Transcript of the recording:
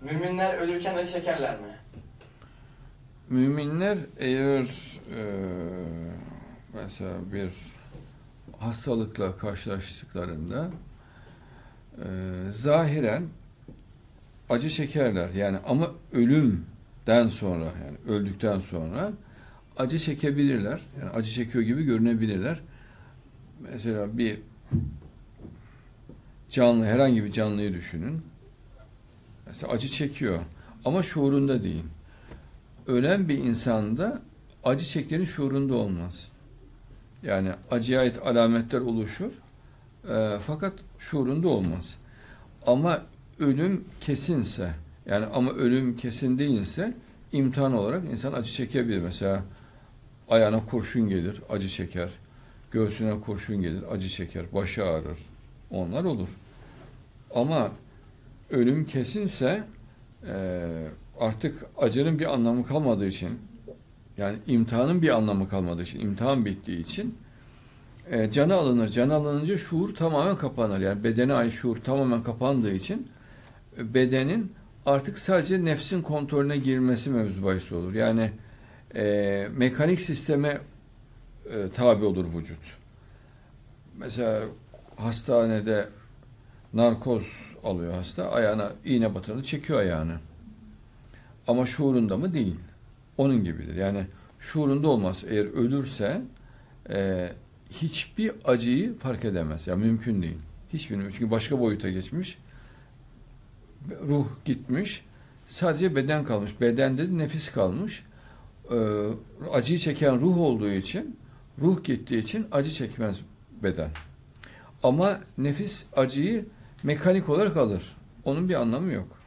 Müminler ölürken acı çekerler mi? Müminler eğer e, mesela bir hastalıkla karşılaştıklarında e, zahiren acı çekerler. Yani ama ölümden sonra yani öldükten sonra acı çekebilirler. Yani acı çekiyor gibi görünebilirler. Mesela bir canlı herhangi bir canlıyı düşünün. Mesela acı çekiyor ama şuurunda değil ölen bir insanda acı çektiğinin şuurunda olmaz. Yani acıya ait alametler oluşur e, fakat şuurunda olmaz. Ama ölüm kesinse yani ama ölüm kesin değilse imtihan olarak insan acı çekebilir. Mesela ayağına kurşun gelir, acı çeker. Göğsüne kurşun gelir, acı çeker. Başı ağrır. Onlar olur. Ama ölüm kesinse e, artık acının bir anlamı kalmadığı için yani imtihanın bir anlamı kalmadığı için imtihan bittiği için e, canı alınır. Canı alınınca şuur tamamen kapanır. Yani bedene ait şuur tamamen kapandığı için e, bedenin artık sadece nefsin kontrolüne girmesi mevzu bahis olur. Yani e, mekanik sisteme e, tabi olur vücut. Mesela hastanede narkoz alıyor hasta. Ayağına iğne batırını çekiyor ayağını. Ama şuurunda mı değil. Onun gibidir. Yani şuurunda olmaz. Eğer ölürse e, hiçbir acıyı fark edemez. Yani mümkün değil. Hiçbirini. Çünkü başka boyuta geçmiş. Ruh gitmiş. Sadece beden kalmış. Bedende de nefis kalmış. E, acıyı çeken ruh olduğu için ruh gittiği için acı çekmez beden. Ama nefis acıyı mekanik olarak alır. Onun bir anlamı yok.